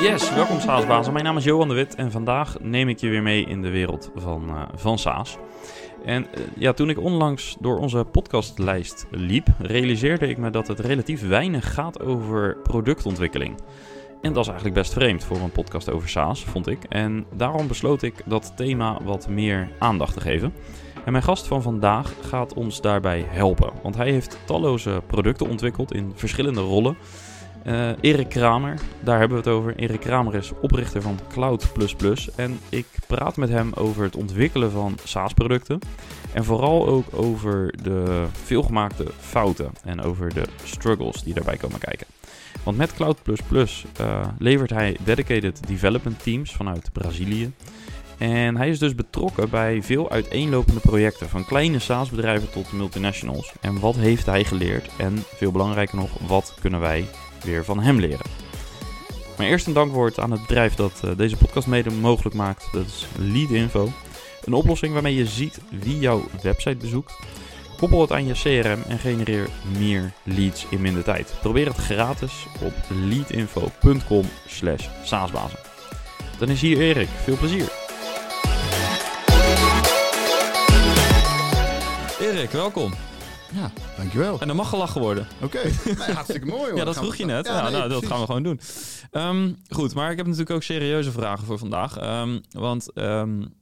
Yes, welkom SaaSbazen. Mijn naam is Johan de Wit en vandaag neem ik je weer mee in de wereld van, uh, van SaaS. En uh, ja, toen ik onlangs door onze podcastlijst liep, realiseerde ik me dat het relatief weinig gaat over productontwikkeling. En dat is eigenlijk best vreemd voor een podcast over SaaS, vond ik. En daarom besloot ik dat thema wat meer aandacht te geven. En mijn gast van vandaag gaat ons daarbij helpen. Want hij heeft talloze producten ontwikkeld in verschillende rollen. Uh, Erik Kramer, daar hebben we het over. Erik Kramer is oprichter van Cloud++. En ik praat met hem over het ontwikkelen van SaaS-producten. En vooral ook over de veelgemaakte fouten en over de struggles die daarbij komen kijken. Want met Cloud++ uh, levert hij dedicated development teams vanuit Brazilië. En hij is dus betrokken bij veel uiteenlopende projecten, van kleine SaaS-bedrijven tot multinationals. En wat heeft hij geleerd? En veel belangrijker nog, wat kunnen wij weer van hem leren? Maar eerst een dankwoord aan het bedrijf dat uh, deze podcast mede mogelijk maakt. Dat is Leadinfo. Een oplossing waarmee je ziet wie jouw website bezoekt. Koppel het aan je CRM en genereer meer leads in minder tijd. Probeer het gratis op leadinfo.com slash saasbazen. Dan is hier Erik. Veel plezier! Erik, welkom. Ja, dankjewel. En er mag gelachen worden. Oké, okay. hartstikke mooi hoor. ja, dat vroeg je net. Ja, ja nee, nou, dat gaan we gewoon doen. Um, goed, maar ik heb natuurlijk ook serieuze vragen voor vandaag. Um, want um,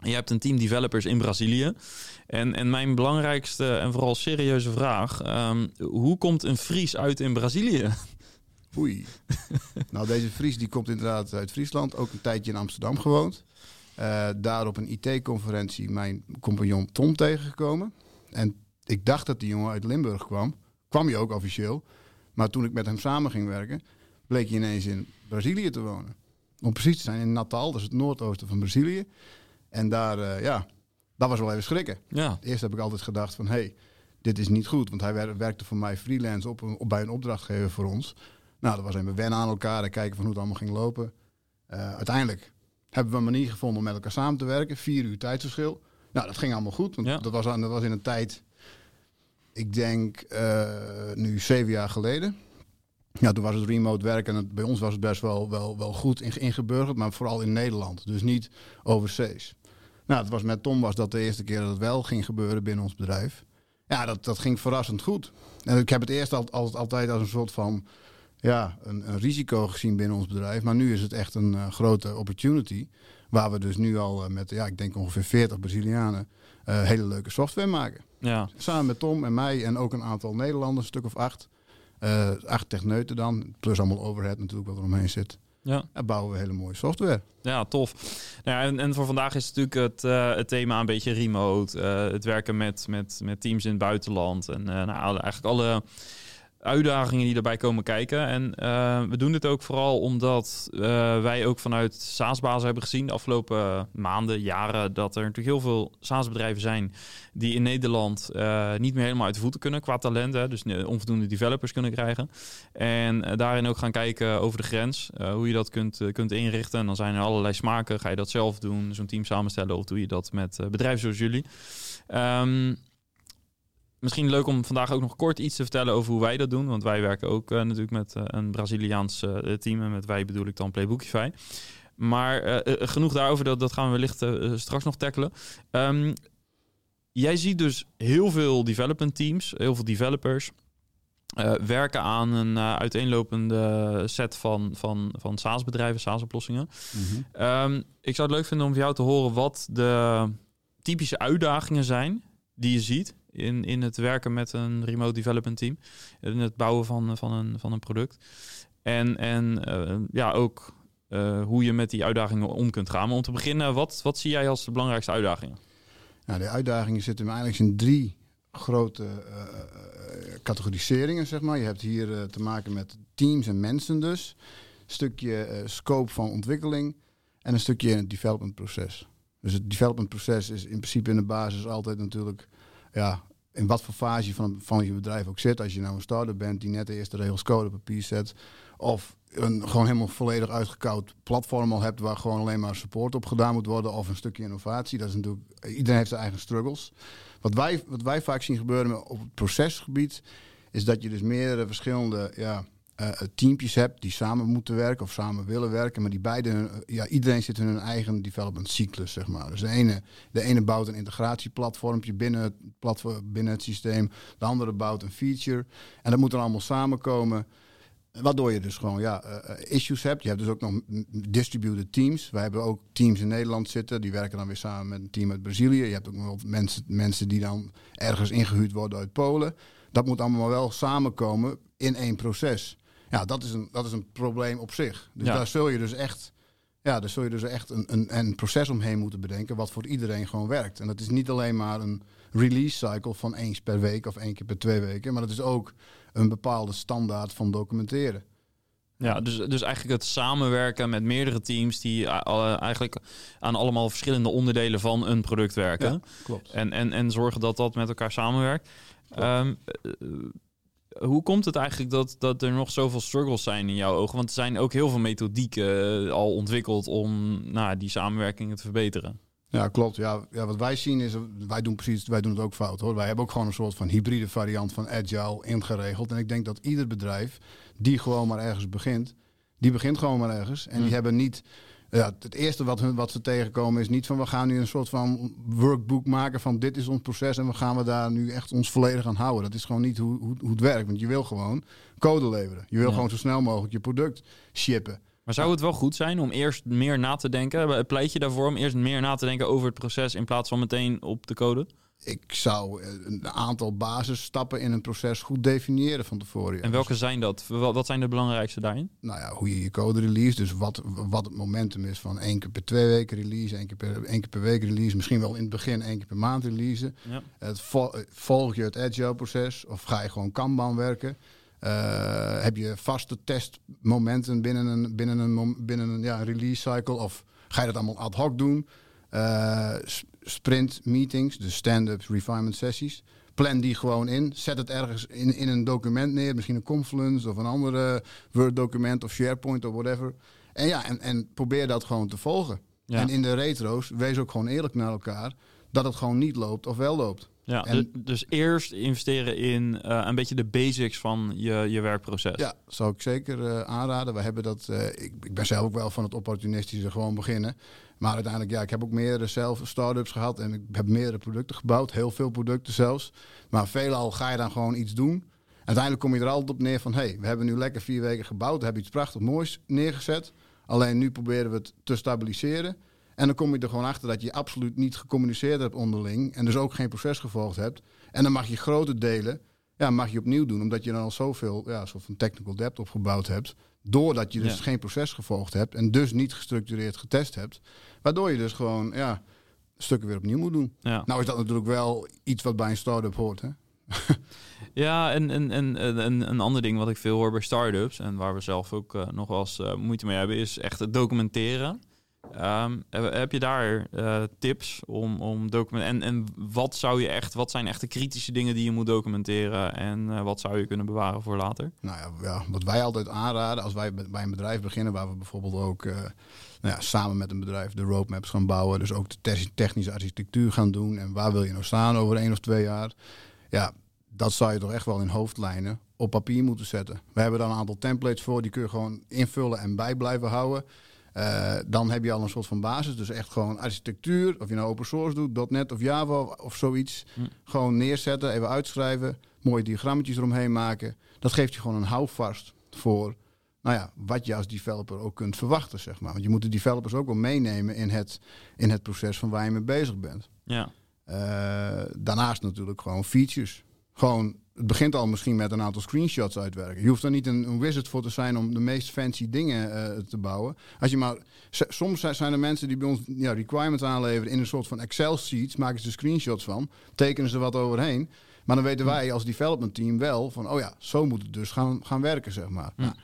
je hebt een team developers in Brazilië. En, en mijn belangrijkste en vooral serieuze vraag: hoe komt een Fries uit in Brazilië? Oei. nou, deze Fries die komt inderdaad uit Friesland. Ook een tijdje in Amsterdam gewoond. Uh, daar op een IT-conferentie mijn compagnon Tom tegengekomen. En ik dacht dat die jongen uit Limburg kwam. Kwam hij ook officieel. Maar toen ik met hem samen ging werken, bleek hij ineens in Brazilië te wonen. Om precies te zijn in Natal, dat is het noordoosten van Brazilië. En daar, uh, ja, dat was wel even schrikken. Ja. Eerst heb ik altijd gedacht van, hé, hey, dit is niet goed. Want hij werkte voor mij freelance op, op, bij een opdrachtgever voor ons. Nou, dat was even wennen aan elkaar en kijken van hoe het allemaal ging lopen. Uh, uiteindelijk hebben we een manier gevonden om met elkaar samen te werken. Vier uur tijdsverschil. Nou, dat ging allemaal goed. Want ja. dat, was, dat was in een tijd, ik denk uh, nu zeven jaar geleden. Ja, toen was het remote werken en bij ons was het best wel, wel, wel goed ingeburgerd, maar vooral in Nederland. Dus niet overzees. Nou, het was met Tom was dat de eerste keer dat het wel ging gebeuren binnen ons bedrijf. Ja, dat, dat ging verrassend goed. En ik heb het eerst altijd, als een soort van ja, een, een, risico gezien binnen ons bedrijf. Maar nu is het echt een uh, grote opportunity. Waar we dus nu al uh, met, ja, ik denk ongeveer 40 Brazilianen uh, hele leuke software maken. Ja. Samen met Tom en mij en ook een aantal Nederlanders, een stuk of acht. acht techneuten dan, plus allemaal overhead natuurlijk wat er omheen zit. Ja. En bouwen we hele mooie software. Ja, tof. Nou ja, en, en voor vandaag is natuurlijk het, uh, het thema een beetje remote. Uh, het werken met, met, met teams in het buitenland. En uh, nou, eigenlijk alle uitdagingen die daarbij komen kijken. En uh, we doen dit ook vooral omdat uh, wij ook vanuit SaaS-bazen hebben gezien de afgelopen maanden, jaren, dat er natuurlijk heel veel SaaS-bedrijven zijn die in Nederland uh, niet meer helemaal uit de voeten kunnen qua talenten, dus onvoldoende developers kunnen krijgen. En daarin ook gaan kijken over de grens, hoe je dat kunt, kunt inrichten. En dan zijn er allerlei smaken. Ga je dat zelf doen, zo'n team samenstellen, of doe je dat met bedrijven zoals jullie? Um, Misschien leuk om vandaag ook nog kort iets te vertellen over hoe wij dat doen. Want wij werken ook uh, natuurlijk met uh, een Braziliaans uh, team. En met wij bedoel ik dan Playbookify. Maar genoeg daarover, dat, dat gaan we wellicht straks nog tackelen. Um, jij ziet dus heel veel development teams, heel veel developers... werken aan een uiteenlopende set van, van, van SaaS-bedrijven, SaaS-oplossingen. Mm -hmm. um, ik zou het leuk vinden om van jou te horen wat de typische uitdagingen zijn die je ziet in, in het werken met een remote development team. In het bouwen van, van, een, van een product. En, en uh, ja, ook uh, hoe je met die uitdagingen om kunt gaan. Maar om te beginnen, wat, wat zie jij als de belangrijkste uitdagingen? Nou, de uitdagingen zitten eigenlijk in drie grote categoriseringen, zeg maar. Je hebt hier te maken met teams en mensen dus. Een stukje scope van ontwikkeling en een stukje development proces. Dus het development proces is in principe in de basis altijd natuurlijk ja, in wat voor fase van, van je bedrijf ook zit. Als je nou een start-up bent die net de eerste regels code op papier zet. Of een gewoon helemaal volledig uitgekoud platform al hebt waar gewoon alleen maar support op gedaan moet worden. Of een stukje innovatie. Dat is natuurlijk, iedereen heeft zijn eigen struggles. Wat wij, wat wij vaak zien gebeuren op het procesgebied, is dat je dus meerdere verschillende ja, uh, teampjes hebt die samen moeten werken of samen willen werken, maar die beide, ja, iedereen zit in hun eigen development cyclus, zeg maar. Dus de ene, de ene bouwt een integratieplatformpje binnen het, platform, binnen het systeem, de andere bouwt een feature. En dat moet dan allemaal samenkomen. Waardoor je dus gewoon ja, issues hebt. Je hebt dus ook nog distributed teams. Wij hebben ook teams in Nederland zitten. Die werken dan weer samen met een team uit Brazilië. Je hebt ook nog mensen, mensen die dan ergens ingehuurd worden uit Polen. Dat moet allemaal wel samenkomen in één proces. Ja, dat is een, dat is een probleem op zich. Dus daar zul je dus echt, ja, daar zul je dus echt een, een, een proces omheen moeten bedenken. wat voor iedereen gewoon werkt. En dat is niet alleen maar een release cycle van eens per week of één keer per twee weken. Maar dat is ook een bepaalde standaard van documenteren. Ja, dus, dus eigenlijk het samenwerken met meerdere teams die eigenlijk aan allemaal verschillende onderdelen van een product werken. Ja, klopt. En, en, en zorgen dat dat met elkaar samenwerkt. Um, hoe komt het eigenlijk dat, dat er nog zoveel struggles zijn in jouw ogen? Want er zijn ook heel veel methodieken eh, al ontwikkeld om nou, die samenwerkingen te verbeteren. Ja, klopt. Ja, ja, wat wij zien is, wij doen precies, wij doen het ook fout hoor. Wij hebben ook gewoon een soort van hybride variant van agile ingeregeld. En ik denk dat ieder bedrijf die gewoon maar ergens begint, die begint gewoon maar ergens. En die hmm. hebben niet ja, het eerste wat, hun, wat ze tegenkomen is niet van we gaan nu een soort van workbook maken van dit is ons proces en we gaan we daar nu echt ons volledig aan houden. Dat is gewoon niet hoe, hoe, hoe het werkt. Want je wil gewoon code leveren. Je wil gewoon zo snel mogelijk je product shippen. Maar zou het wel goed zijn om eerst meer na te denken? Pleit je daarvoor om eerst meer na te denken over het proces in plaats van meteen op de code? Ik zou eh, een aantal basisstappen in een proces goed definiëren van tevoren. En welke zijn dat? Wat zijn de belangrijkste daarin? Nou ja, hoe je je code release. Dus wat, wat het momentum is van één keer per twee weken release, één keer per, één keer per week release. Misschien wel in het begin één keer per maand release. Ja. Het volg je het agile proces of ga je gewoon Kanban werken? Uh, heb je vaste testmomenten binnen een, binnen een, binnen een ja, release cycle? Of ga je dat allemaal ad hoc doen? Uh, sprint meetings, dus stand-up refinement sessies. Plan die gewoon in. Zet het ergens in, in een document neer. Misschien een Confluence of een andere Word document of SharePoint of whatever. En ja, en, en probeer dat gewoon te volgen. En in de retro's, wees ook gewoon eerlijk naar elkaar. Dat het gewoon niet loopt of wel loopt. Ja, en, dus eerst investeren in uh, een beetje de basics van je, je werkproces. Ja, zou ik zeker uh, aanraden. We hebben dat, uh, ik, ik, ben zelf ook wel van het opportunistische gewoon beginnen. Maar uiteindelijk, ja, ik heb ook meerdere zelf start-ups gehad en ik heb meerdere producten gebouwd, heel veel producten zelfs. Maar veelal ga je dan gewoon iets doen. Uiteindelijk kom je er altijd op neer van, hé, hey, we hebben nu lekker vier weken gebouwd, we hebben iets prachtig moois neergezet. Alleen nu proberen we het te stabiliseren. En dan kom je er gewoon achter dat je absoluut niet gecommuniceerd hebt onderling. En dus ook geen proces gevolgd hebt. En dan mag je grote delen ja, mag je opnieuw doen. Omdat je dan al zoveel ja, soort van technical debt opgebouwd hebt. Doordat je dus geen proces gevolgd hebt. En dus niet gestructureerd getest hebt. Waardoor je dus gewoon ja, stukken weer opnieuw moet doen. Ja. Nou is dat natuurlijk wel iets wat bij een start-up hoort. Hè? ja, en, en, en, en, een ander ding wat ik veel hoor bij start-ups... en waar we zelf ook uh, nog wel eens uh, moeite mee hebben... is echt het documenteren. Um, heb je daar uh, tips om, om document en, en wat zou je echt, wat zijn echt de kritische dingen die je moet documenteren en uh, wat zou je kunnen bewaren voor later? Nou ja, ja, wat wij altijd aanraden als wij bij een bedrijf beginnen, waar we bijvoorbeeld ook uh, nou ja, samen met een bedrijf de roadmaps gaan bouwen, dus ook de technische architectuur gaan doen en waar wil je nou staan over één of twee jaar? Ja, dat zou je toch echt wel in hoofdlijnen op papier moeten zetten. We hebben dan een aantal templates voor, die kun je gewoon invullen en bij blijven houden. Uh, dan heb je al een soort van basis. Dus echt gewoon architectuur, of je nou open source doet, .NET of Java of zoiets. Hm. Gewoon neerzetten, even uitschrijven, mooie diagrammetjes eromheen maken. Dat geeft je gewoon een houvast voor nou ja, wat je als developer ook kunt verwachten, zeg maar. Want je moet de developers ook wel meenemen in het, in het proces van waar je mee bezig bent. Ja. Uh, daarnaast natuurlijk gewoon features. Gewoon het begint al misschien met een aantal screenshots uitwerken. Je hoeft er niet een, een wizard voor te zijn om de meest fancy dingen uh, te bouwen. Als je maar, soms zijn er mensen die bij ons ja, requirements aanleveren in een soort van Excel sheets, maken ze screenshots van, tekenen ze wat overheen. Maar dan weten wij als development team wel van, oh ja, zo moet het dus gaan, gaan werken, zeg maar. Nou,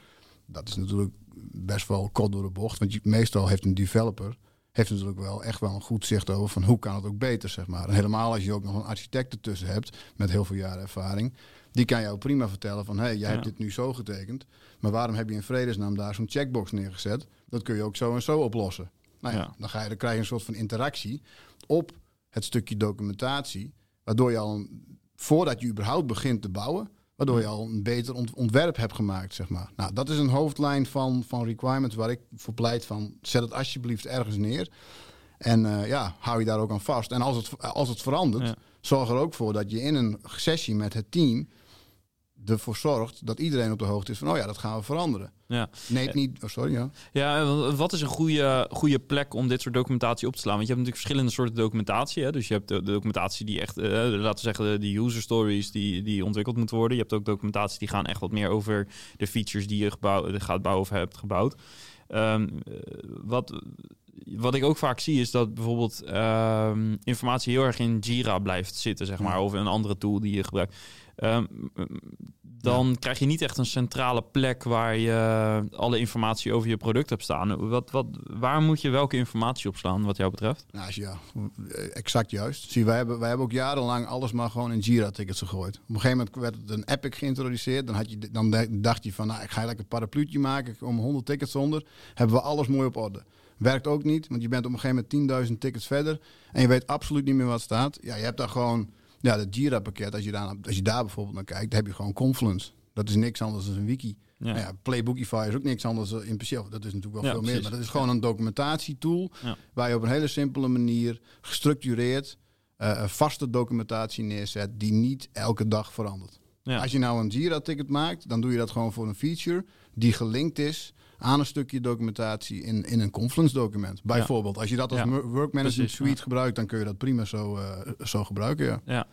dat is natuurlijk best wel kort door de bocht, want je, meestal heeft een developer heeft natuurlijk wel echt wel een goed zicht over van hoe kan het ook beter, zeg maar. En helemaal als je ook nog een architect ertussen hebt met heel veel jaren ervaring. Die kan jou prima vertellen van, hé, hey, jij hebt dit nu zo getekend. Maar waarom heb je in vredesnaam daar zo'n checkbox neergezet? Dat kun je ook zo en zo oplossen. Nou ja, Dan, ga je, dan krijg je een soort van interactie op het stukje documentatie. Waardoor je al, voordat je überhaupt begint te bouwen, Waardoor je al een beter ont- ontwerp hebt gemaakt, zeg maar. Nou, dat is een hoofdlijn van, van requirements waar ik voor pleit van... zet het alsjeblieft ergens neer. En eh, ja, hou je daar ook aan vast. En als het, als het verandert, Ja. zorg er ook voor dat je in een sessie met het team... ervoor zorgt dat iedereen op de hoogte is van... oh ja, dat gaan we veranderen. Ja. Neem niet... Oh, sorry, ja. Ja, wat is een goede, goede plek om dit soort documentatie op te slaan? Want je hebt natuurlijk verschillende soorten documentatie. Hè? Dus je hebt de, de documentatie die echt, eh, laten we zeggen, de, user stories die, die ontwikkeld moeten worden. Je hebt ook documentatie die gaan echt wat meer over de features die je gebouw, gaat bouwen of hebt gebouwd. Ehm, eh, wat, wat ik ook vaak zie is dat bijvoorbeeld ehm, informatie heel erg in Jira blijft zitten, zeg maar, of een andere tool die je gebruikt. Ehm, dan krijg je niet echt een centrale plek waar je alle informatie over je product hebt staan. Wat, wat, waar moet je welke informatie op slaan, wat jou betreft? Nou, ja, exact juist. Zie, wij hebben, wij hebben ook jarenlang alles maar gewoon in Jira-tickets gegooid. Op een gegeven moment werd het een Epic geïntroduceerd. Dan, had je, dan dacht je van, nou, ik ga lekker een parapluutje maken. Ik kom 100 tickets onder. Hebben we alles mooi op orde. Werkt ook niet, want je bent op een gegeven moment 10.000 tickets verder. En je weet absoluut niet meer wat staat. Ja, je hebt daar gewoon, ja, het Jira-pakket. Als, je daar, als je daar bijvoorbeeld naar kijkt, dan heb je gewoon Confluence. Dat is niks anders dan een wiki. Ja. Nou ja, Playbookify is ook niks anders dan in principe. Dat is natuurlijk wel Ja, veel meer. Maar dat is gewoon een documentatietool. Ja. Waar je op een hele simpele manier gestructureerd eh, vaste documentatie neerzet. Die niet elke dag verandert. Ja. Als je nou een Jira-ticket maakt, dan doe je dat gewoon voor een feature die gelinkt is aan een stukje documentatie in, in een Confluence-document. Bijvoorbeeld, als je dat als Ja. work management suite ja. gebruikt, dan kun je dat prima zo, eh, zo gebruiken. Ja. Ja.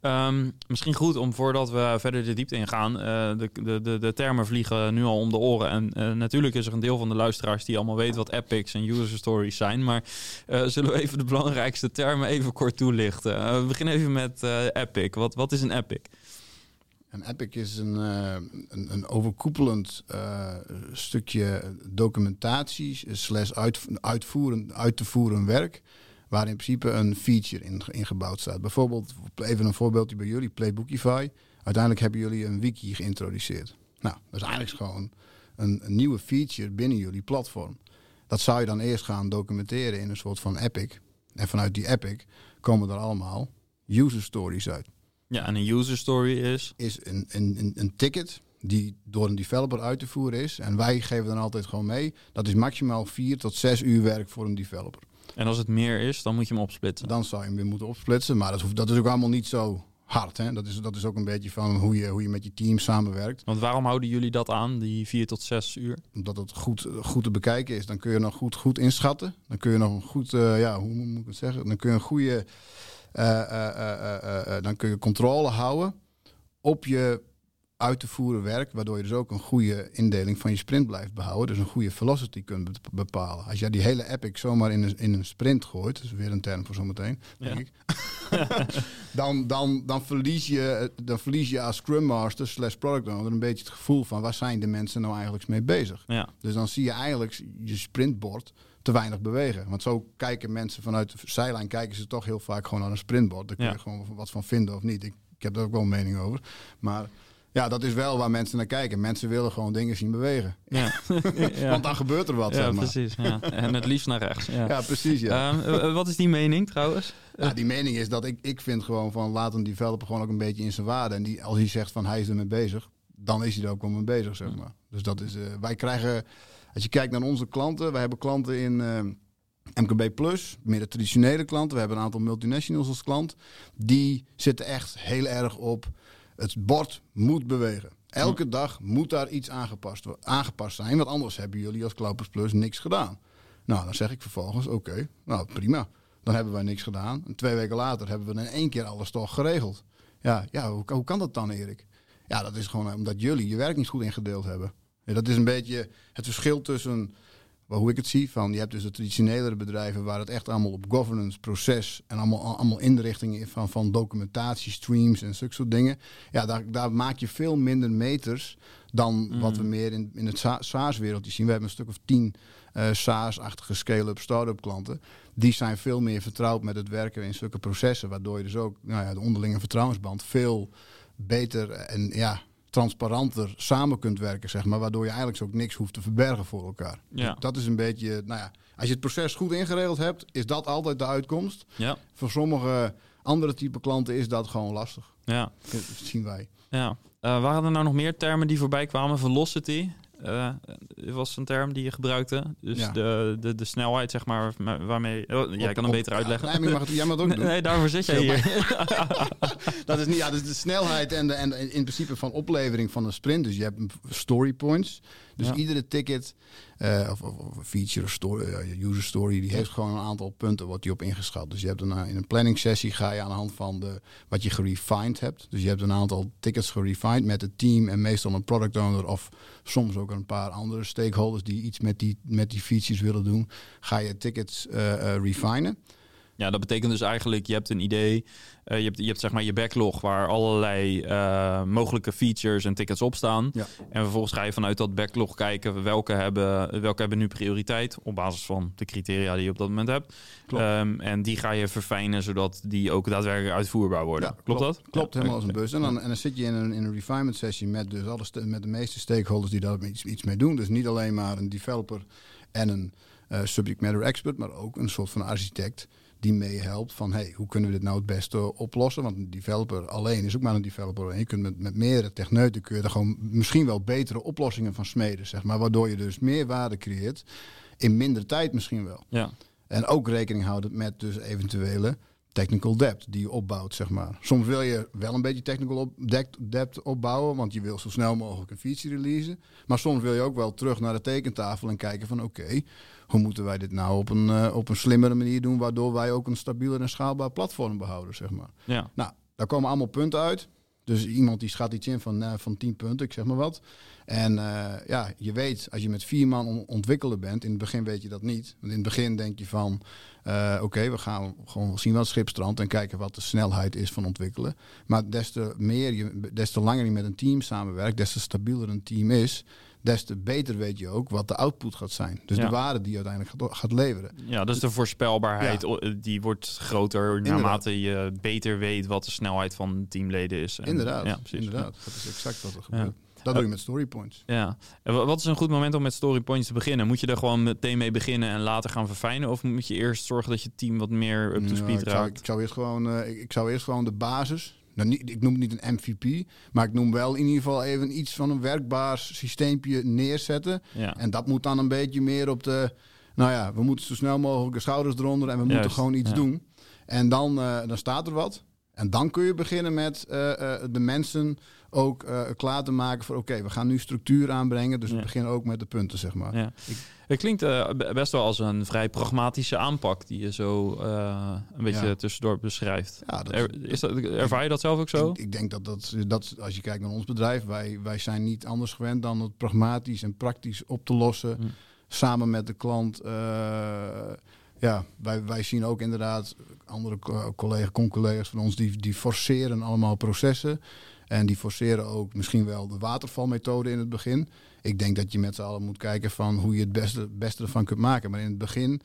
Ehm, misschien goed om voordat we verder de diepte ingaan. eh de, de, de, de termen vliegen nu al om de oren. En eh, natuurlijk is er een deel van de luisteraars die allemaal weet wat epics en user stories zijn. Maar zullen we even de belangrijkste termen even kort toelichten? We beginnen even met epic. Wat, wat is een epic? Een epic is een, eh, een, een overkoepelend eh, stukje documentatie slash uit, uit te voeren werk. Waar in principe een feature in, ingebouwd staat. Bijvoorbeeld, even een voorbeeldje bij jullie, Playbookify. Uiteindelijk hebben jullie een wiki geïntroduceerd. Nou, dat is eigenlijk gewoon een, een nieuwe feature binnen jullie platform. Dat zou je dan eerst gaan documenteren in een soort van epic. En vanuit die epic komen er allemaal user stories uit Ja, en een user story is. is een, een, een, ticket die door een developer uit te voeren is. En wij geven dan altijd gewoon mee. Dat is maximaal vier tot zes uur werk voor een developer. En als het meer is, dan moet je hem opsplitsen. Dan zou je hem weer moeten opsplitsen. Maar dat, hoeft, dat is ook allemaal niet zo hard. Hè? Dat, is, dat is ook een beetje van hoe je, hoe je met je team samenwerkt. Want waarom houden jullie dat aan, die vier tot zes uur? Omdat het goed, goed te bekijken is. Dan kun je nog goed, goed inschatten. Dan kun je nog een goed, eh, ja, hoe moet ik het zeggen? Dan kun je een goede, eh, eh, eh, dan kun je controle houden op je uit te voeren werk, waardoor je dus ook een goede indeling van je sprint blijft behouden. Dus een goede velocity kunt be- bepalen. Als jij die hele epic zomaar in een, in een sprint gooit, dat is weer een term voor zometeen, denk Ja. ik. dan, dan, dan, verlies je, dan verlies je als Scrum Master slash Product Owner een beetje het gevoel van waar zijn de mensen nou eigenlijk mee bezig. Ja, Dus dan zie je eigenlijk je sprintbord te weinig bewegen. Want zo kijken mensen vanuit de zijlijn kijken ze toch heel vaak gewoon naar een sprintbord. Daar kun je Ja. gewoon wat van vinden of niet. Ik, ik heb daar ook wel een mening over. Maar ja, dat is wel waar mensen naar kijken. Mensen willen gewoon dingen zien bewegen. ja. Want dan gebeurt er wat, ja zeg maar. precies. Ja. En het liefst naar rechts. Ja. Ja, precies. Ja. Ehm, eh, wat is die mening trouwens? Ja, die mening is dat ik, ik vind gewoon van laat een developer gewoon ook een beetje in zijn waarde. En die, als hij zegt van hij is ermee bezig, dan is hij er ook wel mee bezig, zeg maar. Dus dat is, eh, wij krijgen, als je kijkt naar onze klanten, wij hebben klanten in eh, MKB Plus, meer de traditionele klanten. We hebben een aantal multinationals als klant. Die zitten echt heel erg op het bord moet bewegen. Elke dag moet daar iets aangepast, aangepast zijn, want anders hebben jullie als Clouders Plus niks gedaan. Nou, dan zeg ik vervolgens, oké, nou prima. Dan hebben wij niks gedaan. En twee weken later hebben we in één keer alles toch geregeld. Ja, ja hoe, hoe kan dat dan, Erik? Ja, dat is gewoon omdat jullie je werk niet goed ingedeeld hebben. Ja, dat is een beetje het verschil tussen, hoe ik het zie, van je hebt dus de traditionelere bedrijven waar het echt allemaal op governance, proces en allemaal, allemaal inrichtingen van, van documentatie, streams en zulke soort dingen. Ja, daar, daar maak je veel minder meters dan wat we meer in, in het Sa- SaaS-wereldje zien. We hebben een stuk of tien eh SaaS-achtige scale-up, start-up klanten. Die zijn veel meer vertrouwd met het werken in zulke processen, waardoor je dus ook nou ja, de onderlinge vertrouwensband veel beter en ja, transparanter samen kunt werken, zeg maar. Waardoor je eigenlijk ook niks hoeft te verbergen voor elkaar. Ja. Dat is een beetje, nou ja, als je het proces goed ingeregeld hebt, is dat altijd de uitkomst. Ja, Voor sommige andere type klanten is dat gewoon lastig. ja, Dat zien wij. ja. Uh, waren er nou nog meer termen die voorbij kwamen? Velocity uh, was een term die je gebruikte. Dus ja. de, de, de snelheid, zeg maar, waarmee... Oh, jij kan hem beter uitleggen. Ja, nee, mag het, jij mag het ook doen. Nee, daarvoor zit jij hier. dat is niet... Ja, is de snelheid en, de, en in principe van oplevering van een sprint. Dus je hebt story points. Dus iedere ticket, uh, of, of, feature, story, uh, user story, die heeft gewoon een aantal punten wat die op ingeschat. Dus je hebt een, in een planning sessie ga je aan de hand van de, wat je gerefined hebt. Dus je hebt een aantal tickets gerefined met het team en meestal een product owner of soms ook een paar andere stakeholders die iets met die, met die features willen doen. Ga je tickets refinen. Ja, dat betekent dus eigenlijk, je hebt een idee, uh, je, hebt, je hebt zeg maar je backlog waar allerlei uh, mogelijke features en tickets op staan. Ja. En vervolgens ga je vanuit dat backlog kijken welke hebben, welke hebben nu prioriteit op basis van de criteria die je op dat moment hebt. Um, en die ga je verfijnen zodat die ook daadwerkelijk uitvoerbaar worden. Ja, klopt, dat? Klopt, helemaal als een bus. En dan, en dan zit je in een, in een refinement sessie met, dus alle met de meeste stakeholders die daar iets, iets mee doen. Dus niet alleen maar een developer en een uh, subject matter expert, maar ook een soort van architect die meehelpt van hey, hoe kunnen we dit nou het beste oplossen? Want een developer alleen is ook maar een developer. En je kunt met, met meerdere techneuten kun je er gewoon misschien wel betere oplossingen van smeden, zeg maar. Waardoor je dus meer waarde creëert in minder tijd misschien wel. Ja. En ook rekening houden met dus eventuele technical debt die je opbouwt, zeg maar. Soms wil je wel een beetje technical op, debt opbouwen, want je wil zo snel mogelijk een feature releasen. Maar soms wil je ook wel terug naar de tekentafel en kijken van oké, hoe moeten wij dit nou op een, uh, op een slimmere manier doen, waardoor wij ook een stabieler en schaalbaar platform behouden, zeg maar. Ja. Nou, daar komen allemaal punten uit. Dus iemand die schat iets in van, uh, van 10 punten, ik zeg maar wat. En uh, ja, je weet, als je met vier man on ontwikkelen bent, in het begin weet je dat niet. Want in het begin denk je van, uh, oké, we gaan gewoon zien wat schipstrand en kijken wat de snelheid is van ontwikkelen. Maar des te meer je, des te langer je met een team samenwerkt, des te stabieler een team is, des te beter weet je ook wat de output gaat zijn. Dus de waarde die je uiteindelijk gaat, gaat leveren. Ja, dus de voorspelbaarheid ja. die wordt groter naarmate je beter weet wat de snelheid van teamleden is. En, inderdaad, ja, precies. inderdaad. Dat is exact wat er gebeurt. Dat doe je met storypoints. Ja. En wat is een goed moment om met storypoints te beginnen? Moet je er gewoon meteen mee beginnen en later gaan verfijnen? Of moet je eerst zorgen dat je team wat meer up to speed ik raakt? Zou, ik, zou eerst gewoon, uh, ik zou eerst gewoon de basis nou, niet, ik noem het niet een MVP, maar ik noem wel in ieder geval even iets van een werkbaar systeempje neerzetten. Ja. En dat moet dan een beetje meer op de, nou ja, we moeten zo snel mogelijk de schouders eronder en we moeten gewoon iets doen. En dan, uh, dan staat er wat. En dan kun je beginnen met uh, uh, de mensen ook klaar te maken voor oké, we gaan nu structuur aanbrengen. Dus we beginnen ook met de punten, zeg maar. Ja. Het klinkt uh, best wel als een vrij pragmatische aanpak die je zo uh, een beetje ja. tussendoor beschrijft. Ja, dat, er, is dat, ervaar je dat zelf ook zo? Ik, ik, denk dat, dat dat als je kijkt naar ons bedrijf, wij, wij zijn niet anders gewend dan het pragmatisch en praktisch op te lossen. Hm. Samen met de klant. ja, wij, wij zien ook inderdaad andere collega's, con-collega's van ons, die, die forceren allemaal processen. En die forceren ook misschien wel de watervalmethode in het begin. Ik denk dat je met z'n allen moet kijken van hoe je het beste, beste ervan kunt maken. Maar in het begin,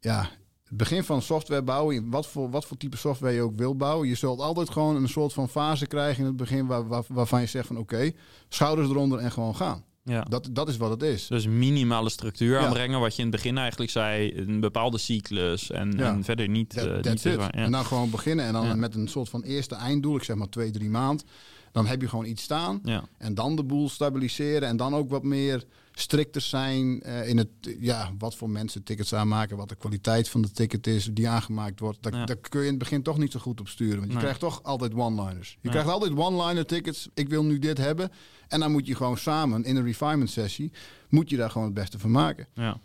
ja, het begin van software bouwen, wat voor, wat voor type software je ook wil bouwen, je zult altijd gewoon een soort van fase krijgen in het begin waar, waar, waarvan je zegt van oké, schouders eronder en gewoon gaan. Ja. Dat, dat is wat het is. Dus minimale structuur aanbrengen, wat je in het begin eigenlijk zei, een bepaalde cyclus en, ja. en verder niet. That, uh, niet ja. En dan gewoon beginnen en dan met een soort van eerste einddoel, ik zeg maar twee, drie maand. Dan heb je gewoon iets staan. En dan de boel stabiliseren. En dan ook wat meer strikter zijn uh, in het, ja, wat voor mensen tickets aanmaken. Wat de kwaliteit van de ticket is die aangemaakt wordt. Daar, daar kun je in het begin toch niet zo goed op sturen. Want je krijgt toch altijd one-liners. Je krijgt altijd one-liner tickets. Ik wil nu dit hebben. En dan moet je gewoon samen in een refinement sessie, moet je daar gewoon het beste van maken. Ja.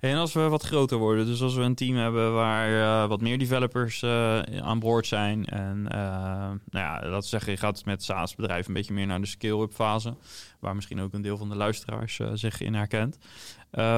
En als we wat groter worden, dus als we een team hebben waar uh, wat meer developers uh, aan boord zijn. En uh, nou ja, laten zeggen, je gaat met SaaS-bedrijven een beetje meer naar de scale-up fase. Waar misschien ook een deel van de luisteraars zich in herkent.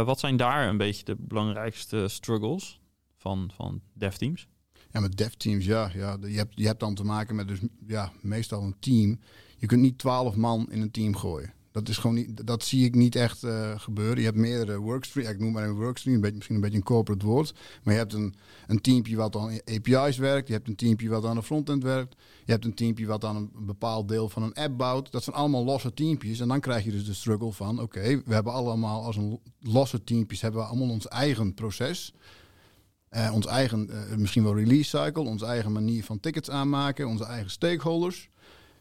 wat zijn daar een beetje de belangrijkste struggles van, van dev-teams? Ja, met dev-teams, ja. ja je, hebt, je hebt dan te maken met dus, ja, meestal een team. Je kunt niet twaalf man in een team gooien. Dat, is gewoon niet, dat zie ik niet echt uh, gebeuren. Je hebt meerdere workstreams. Ik noem maar een workstream, een beetje, misschien een beetje een corporate woord. Maar je hebt een, een teampje wat aan API's werkt. Je hebt een teampje wat aan de frontend werkt. Je hebt een teampje wat aan een bepaald deel van een app bouwt. Dat zijn allemaal losse teampjes. En dan krijg je dus de struggle van... oké, we hebben allemaal als een losse teampjes... hebben we allemaal ons eigen proces... Uh, ons eigen, uh, misschien wel release cycle, onze eigen manier van tickets aanmaken, onze eigen stakeholders.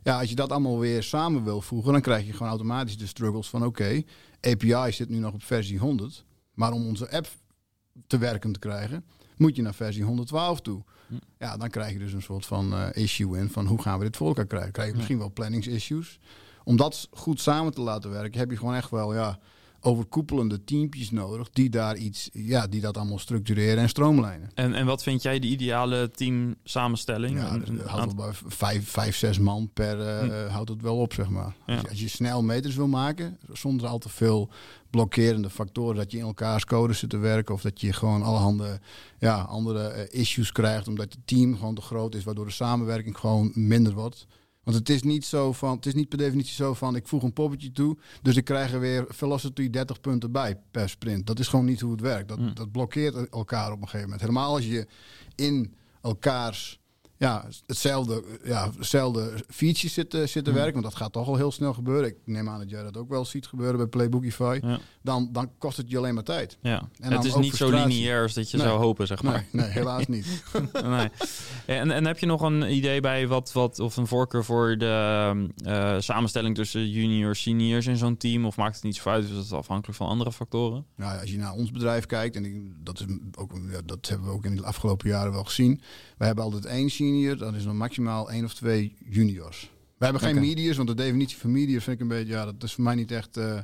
Ja, als je dat allemaal weer samen wil voegen, dan krijg je gewoon automatisch de struggles van oké, API zit nu nog op versie 100, maar om onze app te werken te krijgen, moet je naar versie 112 toe. Hm. Ja, dan krijg je dus een soort van eh, issue in van hoe gaan we dit voor elkaar krijgen. Krijg je misschien wel planningsissues. Om dat goed samen te laten werken, heb je gewoon echt wel ja, overkoepelende teampjes nodig die daar iets, ja, die dat allemaal structureren en stroomlijnen. En, en wat vind jij de ideale team samenstelling? Ja, houdt bij vijf, vijf, zes man per eh, Hm. eh, houdt het wel op, zeg maar. Ja. Als, je, als je snel meters wil maken, zonder al te veel blokkerende factoren, dat je in elkaars code zit te werken of dat je gewoon allerhande ja, andere eh, issues krijgt, omdat het team gewoon te groot is, waardoor de samenwerking gewoon minder wordt. Want het is niet zo van, het is niet per definitie zo van ik voeg een poppetje toe, dus ik krijg er weer velocity 30 punten bij per sprint. Dat is gewoon niet hoe het werkt. Dat, Hm. dat blokkeert elkaar op een gegeven moment. Helemaal als je in elkaars ja, hetzelfde, ja, hetzelfde features zit, te- zit te Hm. werken, want dat gaat toch al heel snel gebeuren. Ik neem aan dat jij dat ook wel ziet gebeuren bij Playbookify. Ja. Dan, dan kost het je alleen maar tijd. Ja. En het is niet zo lineair als dat je Nee. zou hopen, zeg maar. Nee, nee, helaas niet. nee. En, en heb je nog een idee bij wat, wat of een voorkeur voor de eh, samenstelling tussen juniors, seniors in zo'n team? Of maakt het niet zo uit? Is het afhankelijk van andere factoren? Nou, ja, als je naar ons bedrijf kijkt, en ik, dat, is ook, ja, dat hebben we ook in de afgelopen jaren wel gezien. We hebben altijd één senior, dan is er maximaal één of twee juniors. We hebben geen mediors, want de definitie van mediors vind ik een beetje, ja, dat is voor mij niet echt, eh,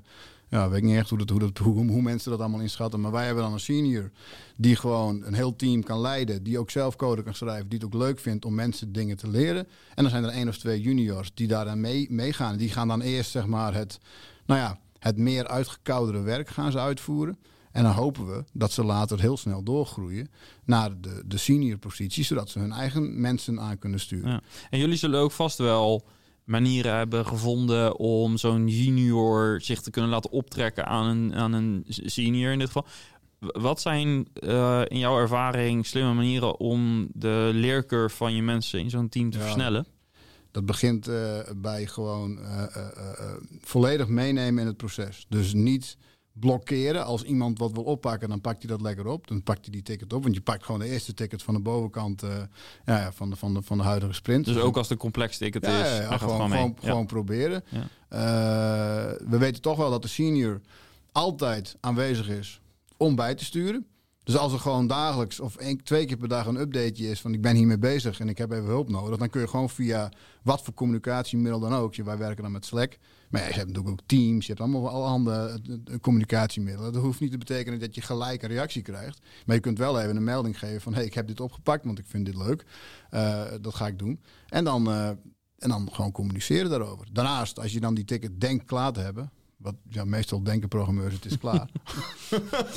ja, weet ik niet echt hoe, dat, hoe, dat, hoe, hoe mensen dat allemaal inschatten. Maar wij hebben dan een senior die gewoon een heel team kan leiden, die ook zelf code kan schrijven, die het ook leuk vindt om mensen dingen te leren. En dan zijn er één of twee juniors die daaraan mee, meegaan. Die gaan dan eerst, zeg maar, het, nou ja, het meer uitgekoudere werk gaan ze uitvoeren. En dan hopen we dat ze later heel snel doorgroeien naar de, de senior positie, zodat ze hun eigen mensen aan kunnen sturen. Ja. En jullie zullen ook vast wel manieren hebben gevonden om zo'n junior zich te kunnen laten optrekken aan een, aan een senior in dit geval. Wat zijn eh, in jouw ervaring slimme manieren om de leercurve van je mensen in zo'n team te Ja. versnellen? Dat begint eh, bij gewoon eh, volledig meenemen in het proces. Dus niet blokkeren. Als iemand wat wil oppakken, dan pakt hij dat lekker op. Dan pakt hij die ticket op. Want je pakt gewoon de eerste ticket van de bovenkant eh, ja, van, de, van, de, van de huidige sprint. Dus ook als het een complex ticket ja, is, ja, gewoon, gewoon proberen. Eh, we weten toch wel dat de senior altijd aanwezig is om bij te sturen. Dus als er gewoon dagelijks of één, twee keer per dag een updateje is van ik ben hiermee bezig en ik heb even hulp nodig, dan kun je gewoon via wat voor communicatiemiddel dan ook. Wij werken dan met Slack. Maar ja, je hebt natuurlijk ook Teams, je hebt allemaal allerhande eh, communicatiemiddelen. Dat hoeft niet te betekenen dat je gelijk een reactie krijgt. Maar je kunt wel even een melding geven van hey, ik heb dit opgepakt, want ik vind dit leuk. Eh, dat ga ik doen. En dan, eh, en dan gewoon communiceren daarover. Daarnaast, als je dan die ticket denkt klaar te hebben. Wat ja, meestal denken programmeurs, het is klaar.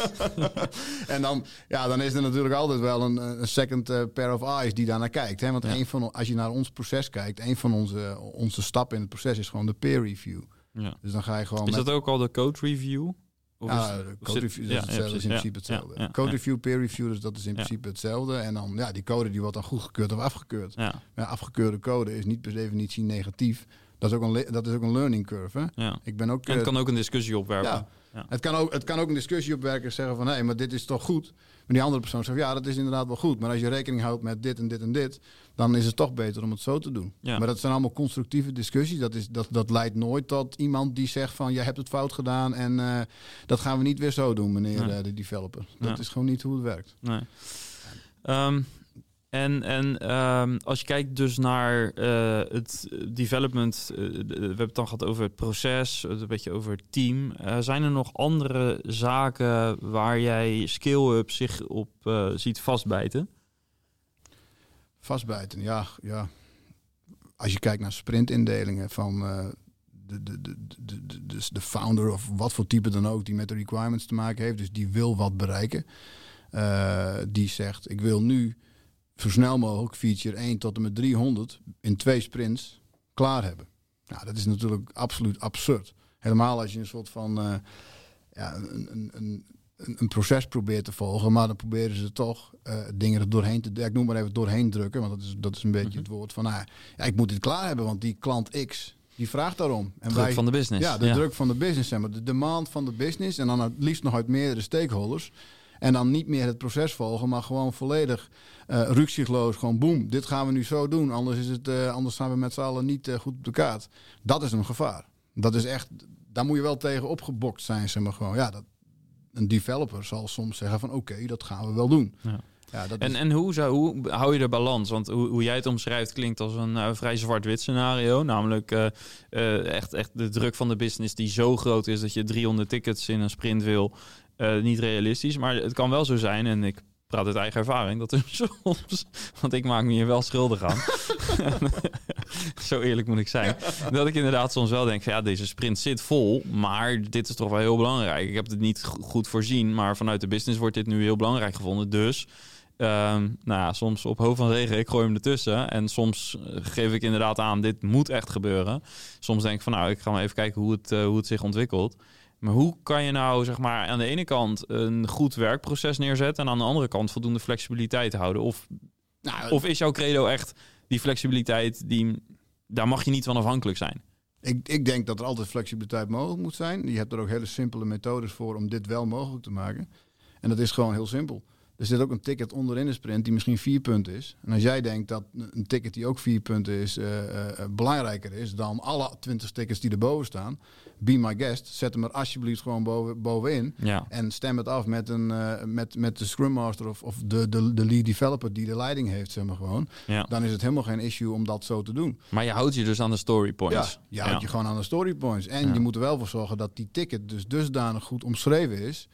en dan, ja, dan is er natuurlijk altijd wel een, een second eh, pair of eyes die daar naar kijkt. Hè? Want Ja. een van, als je naar ons proces kijkt, een van onze, onze stappen in het proces is gewoon de peer review. Ja. Dus dan ga je gewoon Is met... dat ook al de code review? Of Ja, is- code review ja, is, in principe hetzelfde. code review, peer review, dus dat is in principe hetzelfde. En dan, ja, die code die wordt dan goedgekeurd of afgekeurd. Ja, afgekeurde code is niet per definitie negatief. Dat is ook een, dat is ook een learning curve. Hè? ja. Ik ben ook... En het eh, kan ook een discussie opwerpen. ja. Ja. Het, kan ook, het kan ook een discussie opwerken en zeggen van... hé, maar dit is toch goed? Maar die andere persoon zegt, ja, dat is inderdaad wel goed. Maar als je rekening houdt met dit en dit en dit... dan is het toch beter om het zo te doen. Ja. Maar dat zijn allemaal constructieve discussies. Dat, is, dat, dat leidt nooit tot iemand die zegt van... jij hebt het fout gedaan en eh, dat gaan we niet weer zo doen, meneer Nee. eh, de developer. Dat is gewoon niet hoe het werkt. Nee. Ehm, en en ehm, als je kijkt dus naar eh, het development, eh, we hebben het dan gehad over het proces, een beetje over het team. Eh, zijn er nog andere zaken waar jij skill-up zich op ziet vastbijten? Vastbijten, ja, ja. Als je kijkt naar sprintindelingen van de, de, de, de, de, de, de founder of wat voor type dan ook die met de requirements te maken heeft, dus die wil wat bereiken. Die zegt, ik wil nu zo snel mogelijk feature 1 tot en met 300 in twee sprints klaar hebben. Nou, dat is natuurlijk absoluut absurd. Helemaal als je een soort van eh, ja, een, een, een, een, proces probeert te volgen, maar dan proberen ze toch eh, dingen er doorheen te, ik noem maar even doorheen drukken, want dat is, dat is een beetje Mhm. het woord van, nou, ja, ik moet dit klaar hebben, want die klant X, die vraagt daarom. En Druk van de business. ja, de druk van de business, zeg maar, de demand van de business en dan het liefst nog uit meerdere stakeholders. En dan niet meer het proces volgen, maar gewoon volledig uh. Gewoon boem, dit gaan we nu zo doen. Anders, is het, uh, anders staan we met z'n allen niet uh, goed op de kaart. Dat is een gevaar. Dat is echt, daar moet je wel tegen opgebokt zijn. Zeg maar gewoon. Ja, dat, een developer zal soms zeggen van oké, dat gaan we wel doen. Ja. Ja, dat en, en hoe, zou, hoe hou je de balans? Want hoe, hoe jij het omschrijft klinkt als een uh, vrij zwart-wit scenario. Namelijk uh, uh, echt, echt de druk van de business die zo groot is dat je 300 tickets in een sprint wil. Niet realistisch. Maar het kan wel zo zijn, en ik praat uit eigen ervaring, dat er soms, want ik maak me hier wel schuldig aan. Zo eerlijk moet ik zijn. Dat ik inderdaad soms wel denk ja, deze sprint zit vol, maar dit is toch wel heel belangrijk. Ik heb het niet goed voorzien, maar vanuit de business wordt dit nu heel belangrijk gevonden. Dus Um, nou ja, soms op hoofd van regen, ik gooi hem ertussen. En soms eh, geef ik inderdaad aan, dit moet echt gebeuren. Soms denk ik van, nou, ik ga maar even kijken hoe het, uh, hoe het zich ontwikkelt. Maar hoe kan je nou, zeg maar, aan de ene kant een goed werkproces neerzetten... en aan de andere kant voldoende flexibiliteit houden? Of, nou, of is jouw credo echt die flexibiliteit, die, daar mag je niet van afhankelijk zijn? Ik, ik denk dat er altijd flexibiliteit mogelijk moet zijn. Je hebt er ook hele simpele methodes voor om dit wel mogelijk te maken. En dat is gewoon heel simpel. Er zit ook een ticket onderin de sprint die misschien vier punten is. En als jij denkt dat een ticket die ook vier punten is uh, uh, belangrijker is dan alle twintig tickets die erboven staan, be my guest, zet hem er alsjeblieft gewoon boven, bovenin. Ja. En stem het af met, een, uh, met, met de Scrum Master of, of de, de, de lead developer die de leiding heeft, zeg maar gewoon. Ja. Dan is het helemaal geen issue om dat zo te doen. Maar je houdt je dus aan de story points. Ja, je houdt je gewoon aan de story points. En je moet er wel voor zorgen dat die ticket dus dusdanig goed omschreven is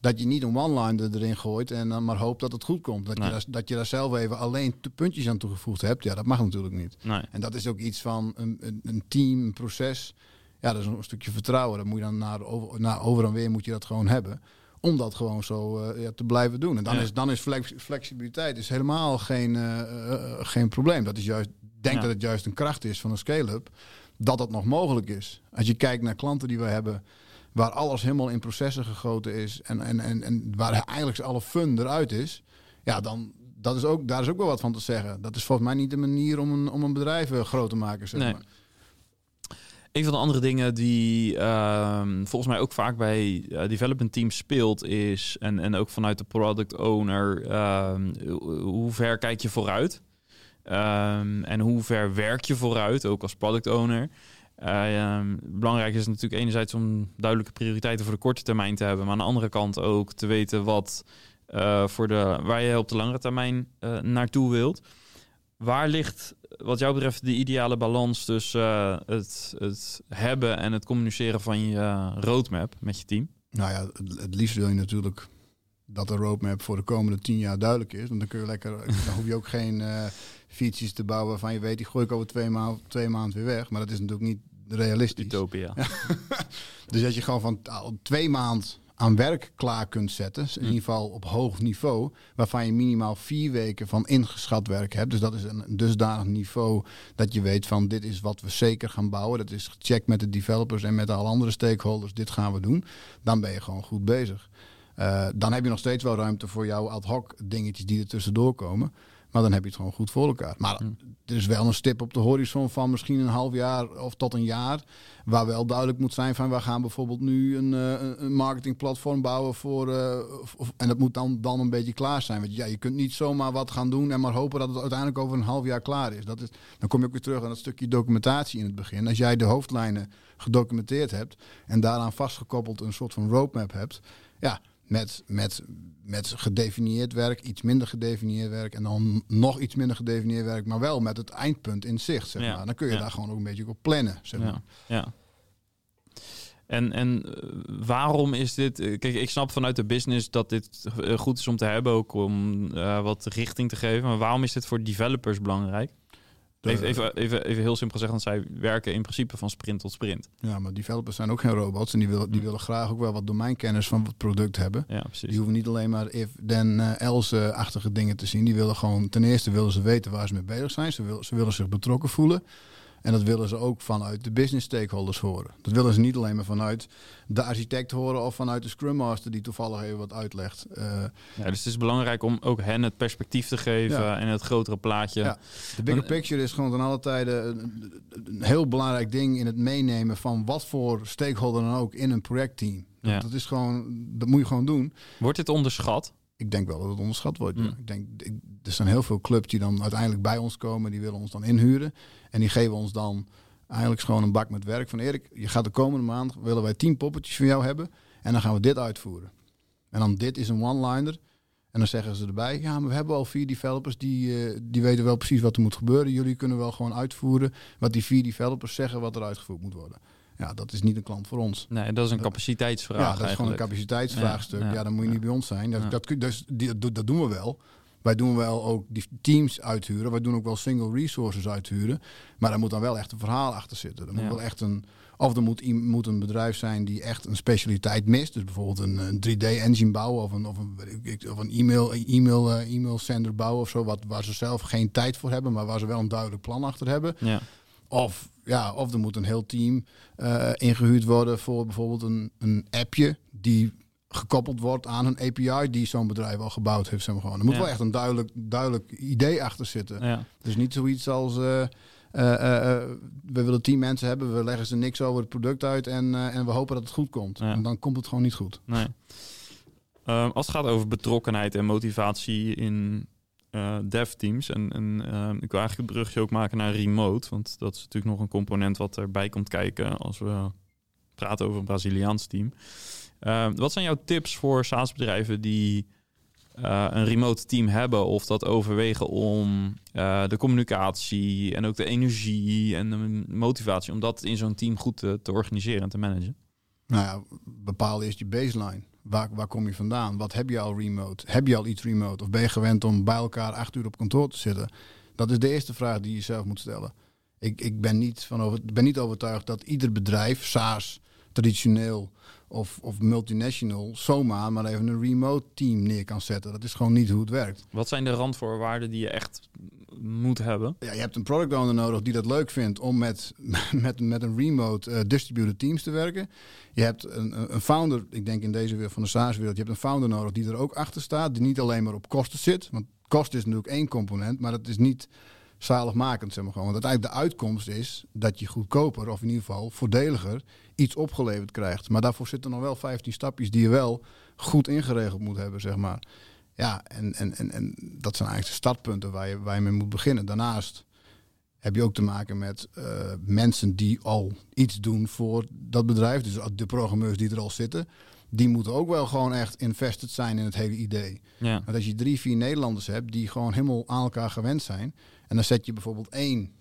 dat je niet een one-liner erin gooit en dan maar hoopt dat het goed komt. Dat, je, daar, dat je daar zelf even alleen puntjes aan toegevoegd hebt. Ja, dat mag natuurlijk niet. Nee. En dat is ook iets van een, een, een, team, een proces. Ja, dat is een stukje vertrouwen. Dat moet je dan naar over, naar over en weer moet je dat gewoon hebben. Om dat gewoon zo uh, ja, te blijven doen. En dan is, dan is flexibiliteit is helemaal geen, uh, uh, geen probleem. Dat is juist, denk ja. dat het juist een kracht is van een scale-up. Dat dat nog mogelijk is. Als je kijkt naar klanten die we hebben waar alles helemaal in processen gegoten is en, en, en, en waar eigenlijk alle fun eruit is, ja, dan dat is ook, daar is ook wel wat van te zeggen. Dat is volgens mij niet de manier om een, om een bedrijf eh, groot te maken. Zeg maar. Een van de andere dingen die uh, volgens mij ook vaak bij uh, development teams speelt is, en, en ook vanuit de product owner, uh, hoe ver kijk je vooruit? Um, en hoe ver werk je vooruit, ook als product owner? Uh, belangrijk is natuurlijk enerzijds om duidelijke prioriteiten voor de korte termijn te hebben, maar aan de andere kant ook te weten wat uh, voor de, waar je op de langere termijn uh, naartoe wilt. Waar ligt wat jou betreft de ideale balans tussen het, het hebben en het communiceren van je roadmap met je team? Nou ja, het, het liefst wil je natuurlijk dat de roadmap voor de komende tien jaar duidelijk is. Want dan kun je lekker, dan hoef je ook geen features te bouwen waarvan je weet, die gooi ik over twee, maanden twee maanden weer weg. Maar dat is natuurlijk niet realistisch. Utopia. dus dat je gewoon van twee maanden aan werk klaar kunt zetten, in hm. ieder geval op hoog niveau, waarvan je minimaal vier weken van ingeschat werk hebt. Dus dat is een dusdanig niveau dat je weet van dit is wat we zeker gaan bouwen. Dat is gecheckt met de developers en met alle andere stakeholders. Dit gaan we doen. Dan ben je gewoon goed bezig. Uh, dan heb je nog steeds wel ruimte voor jouw ad hoc dingetjes die er tussendoor komen. Maar dan heb je het gewoon goed voor elkaar. Maar hm. er is wel een stip op de horizon van misschien een half jaar of tot een jaar. Waar wel duidelijk moet zijn van we gaan bijvoorbeeld nu een, uh, een marketingplatform bouwen voor. Uh, of, en dat moet dan, dan een beetje klaar zijn. Want ja, je kunt niet zomaar wat gaan doen en maar hopen dat het uiteindelijk over een half jaar klaar is. Dat is dan kom je ook weer terug aan dat stukje documentatie in het begin. Als jij de hoofdlijnen gedocumenteerd hebt en daaraan vastgekoppeld een soort van roadmap hebt. Ja, met, met, met gedefinieerd werk, iets minder gedefinieerd werk en dan nog iets minder gedefinieerd werk, maar wel met het eindpunt in zicht. Zeg maar. Dan kun je daar gewoon ook een beetje op plannen. Zeg maar. ja. En, en eh, waarom is dit? Eh, kijk, ik snap vanuit de business dat dit eh, goed is om te hebben, ook om uh, wat richting te geven. Maar waarom is dit voor developers belangrijk? Even, even, even, even, heel simpel zeggen, zij werken in principe van sprint tot sprint. Ja, maar developers zijn ook geen robots en die, willen die willen graag ook wel wat domeinkennis van het product hebben. Ja, precies. Die hoeven niet alleen maar if, then, uh, else-achtige dingen te zien. Die willen gewoon, ten eerste willen ze weten waar ze mee bezig zijn. Ze, wil, ze willen zich betrokken voelen. En dat willen ze ook vanuit de business stakeholders horen. Dat willen ze niet alleen maar vanuit de architect horen of vanuit de Scrum Master die toevallig even wat uitlegt. Uh, ja, dus het is belangrijk om ook hen het perspectief te geven en het grotere plaatje. Ja. De bigger picture is gewoon ten alle tijden een, een heel belangrijk ding in het meenemen van wat voor stakeholder dan ook in een projectteam. Ja. dat is gewoon, dat moet je gewoon doen. Wordt dit onderschat? Ik denk wel dat het onderschat wordt. ja. Mm. Ik denk, ik- er zijn heel veel clubs die dan uiteindelijk bij ons komen. Die willen ons dan inhuren. En die geven ons dan eigenlijk gewoon een bak met werk. Van Erik, je gaat de komende maand, willen wij tien poppetjes van jou hebben. En dan gaan we dit uitvoeren. En dan dit is een one-liner. En dan zeggen ze erbij, ja, maar we hebben al vier developers die, eh, die weten wel precies wat er moet gebeuren. Jullie kunnen wel gewoon uitvoeren wat die vier developers zeggen wat er uitgevoerd moet worden. Ja, dat is niet een klant voor ons. Nee, dat is een capaciteitsvraag Ja, dat is gewoon een capaciteitsvraagstuk. Ja, dan moet je niet bij ons zijn. Dat, dat, dus, die, dat, doen we wel. Wij doen wel ook die teams uithuren. Wij doen ook wel single resources uithuren. Maar daar moet dan wel echt een verhaal achter zitten. Er moet Ja. wel echt een, of er moet, moet een bedrijf zijn die echt een specialiteit mist. Dus bijvoorbeeld een, een 3D-engine bouwen of een, of een, of een e-mail, e-mail, eh, e-mail sender bouwen of zo. Wat, waar ze zelf geen tijd voor hebben, maar waar ze wel een duidelijk plan achter hebben. Ja. Of, ja, of er moet een heel team eh, ingehuurd worden voor bijvoorbeeld een, een appje die gekoppeld wordt aan een API die zo'n bedrijf al gebouwd heeft. Zeg maar gewoon. Er moet Ja. wel echt een duidelijk, duidelijk idee achter zitten. Ja. Dus niet zoiets als eh, eh, we willen tien mensen hebben, we leggen ze niks over het product uit en, en we hopen dat het goed komt. Ja. En dan komt het gewoon niet goed. Nee. Ehm, als het gaat over betrokkenheid en motivatie in eh dev-teams. En, en ehm, ik wil eigenlijk het brugje ook maken naar remote. Want dat is natuurlijk nog een component wat erbij komt kijken als we praten over een Braziliaans team. Ehm, wat zijn jouw tips voor SaaS-bedrijven die eh, een remote team hebben of dat overwegen om eh, de communicatie en ook de energie en de motivatie om dat in zo'n team goed te, te organiseren en te managen? Nou ja, bepaal eerst je baseline. Waar, waar kom je vandaan? Wat heb je al remote? Heb je al iets remote? Of ben je gewend om bij elkaar acht uur op kantoor te zitten? Dat is de eerste vraag die je zelf moet stellen. Ik, ik ben, niet van over, ben niet overtuigd dat ieder bedrijf, SaaS, traditioneel of, of multinational, zomaar maar even een remote team neer kan zetten. Dat is gewoon niet hoe het werkt. Wat zijn de randvoorwaarden die je echt moet hebben? Ja, je hebt een product owner nodig die dat leuk vindt om met, met, met een remote eh, distributed teams te werken. Je hebt een, een- founder, ik denk in deze wereld van de SaaS-wereld, je hebt een founder nodig die er ook achter staat, die niet alleen maar op kosten zit. Want kosten is natuurlijk één component, maar dat is niet zaligmakend, zeg maar gewoon. Want uiteindelijk de uitkomst is dat je goedkoper, of in ieder geval voordeliger, iets opgeleverd krijgt. Maar daarvoor zitten nog wel 15 stapjes die je wel goed ingeregeld moet hebben, zeg maar. Ja, en, en, en, en dat zijn eigenlijk de startpunten waar je, waar je mee moet beginnen. Daarnaast heb je ook te maken met eh, mensen die al iets doen voor dat bedrijf. Dus de programmeurs die er al zitten. Die moeten ook wel gewoon echt invested zijn in het hele idee. Ja. Want als je drie, vier Nederlanders hebt die gewoon helemaal aan elkaar gewend zijn. En dan zet je bijvoorbeeld één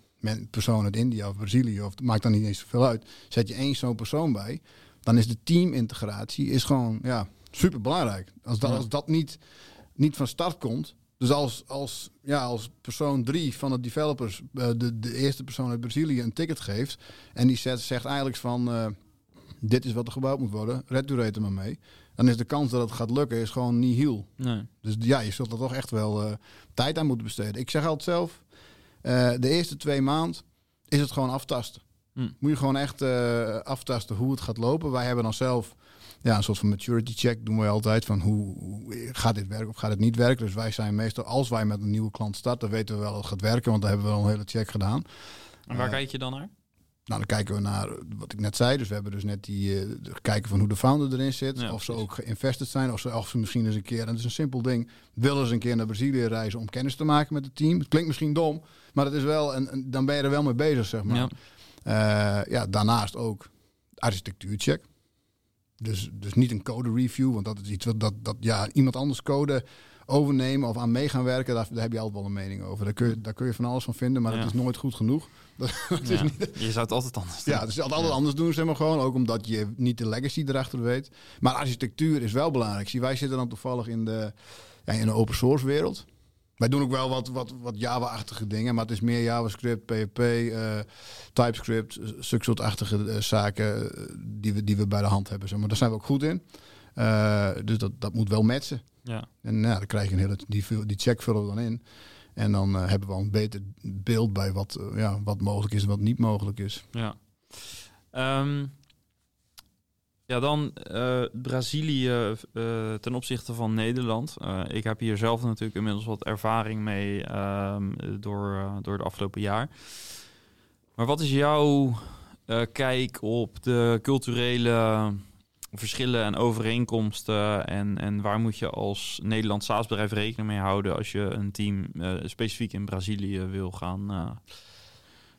persoon uit India of Brazilië, of het maakt dan niet eens zoveel uit. Zet je één zo'n persoon bij. Dan is de teamintegratie is gewoon ja, super belangrijk. Als dat, Ja. als dat niet, niet van start komt. Dus als, als, ja, als persoon drie van de developers eh, de, de eerste persoon uit Brazilië een ticket geeft. En die zegt, zegt eigenlijk van eh, dit is wat er gebouwd moet worden. Red er maar mee. Dan is de kans dat het gaat lukken is gewoon nihil. Nee. Dus ja, je zult er toch echt wel eh, tijd aan moeten besteden. Ik zeg altijd zelf, eh, de eerste twee maanden is het gewoon aftasten. Hm. Moet je gewoon echt eh, aftasten hoe het gaat lopen. Wij hebben dan zelf ja, een soort van maturity check doen wij altijd. Van hoe, hoe gaat dit werken of gaat het niet werken. Dus wij zijn meestal, als wij met een nieuwe klant starten, weten we wel dat het gaat werken. Want dan hebben we al een hele check gedaan. En waar Eh, kijk je dan naar? Nou, dan kijken we naar wat ik net zei. Dus we hebben dus net die eh, kijken van hoe de founder erin zit. Ja, of ze ook geïnvesteerd zijn. Of ze, of ze misschien eens een keer, en dat is een simpel ding, willen ze een keer naar Brazilië reizen om kennis te maken met het team. Het klinkt misschien dom, maar het is wel, en, en dan ben je er wel mee bezig, zeg maar. Ja. Ja, ja daarnaast ook architectuurcheck. Dus, dus niet een code review, want dat is iets wat dat, dat ja, iemand anders code overnemen of aan mee gaan werken, daar, daar heb je altijd wel een mening over. Daar kun je, daar kun je van alles van vinden, maar Ja. het is nooit goed genoeg. Dat, dat is Ja. niet, Je zou het altijd anders doen. ja, dus het altijd anders doen, zeg maar gewoon. Ook omdat je niet de legacy erachter weet. Maar architectuur is wel belangrijk. Zie, wij zitten dan toevallig in de, ja, in de open source wereld. Wij doen ook wel wat, wat, wat Java-achtige dingen, maar het is meer JavaScript, PHP, eh, TypeScript, eh, zulke soort-achtige eh, zaken die, we, die we bij de hand hebben. Zeg maar. Daar zijn we ook goed in. Dus dat, dat moet wel matchen. Ja. En nou, dan krijg je een hele, die, die check vullen we dan in. En dan eh, hebben we al een beter beeld bij wat, eh, ja, wat mogelijk is en wat niet mogelijk is. Ja. Ehm, ja, dan eh, Brazilië ten opzichte van Nederland. Ik heb hier zelf natuurlijk inmiddels wat ervaring mee ehm, door, door de afgelopen jaar. Maar wat is jouw kijk op de culturele verschillen en overeenkomsten en, en waar moet je als Nederlands staatsbedrijf rekening mee houden als je een team eh, specifiek in Brazilië wil gaan, uh,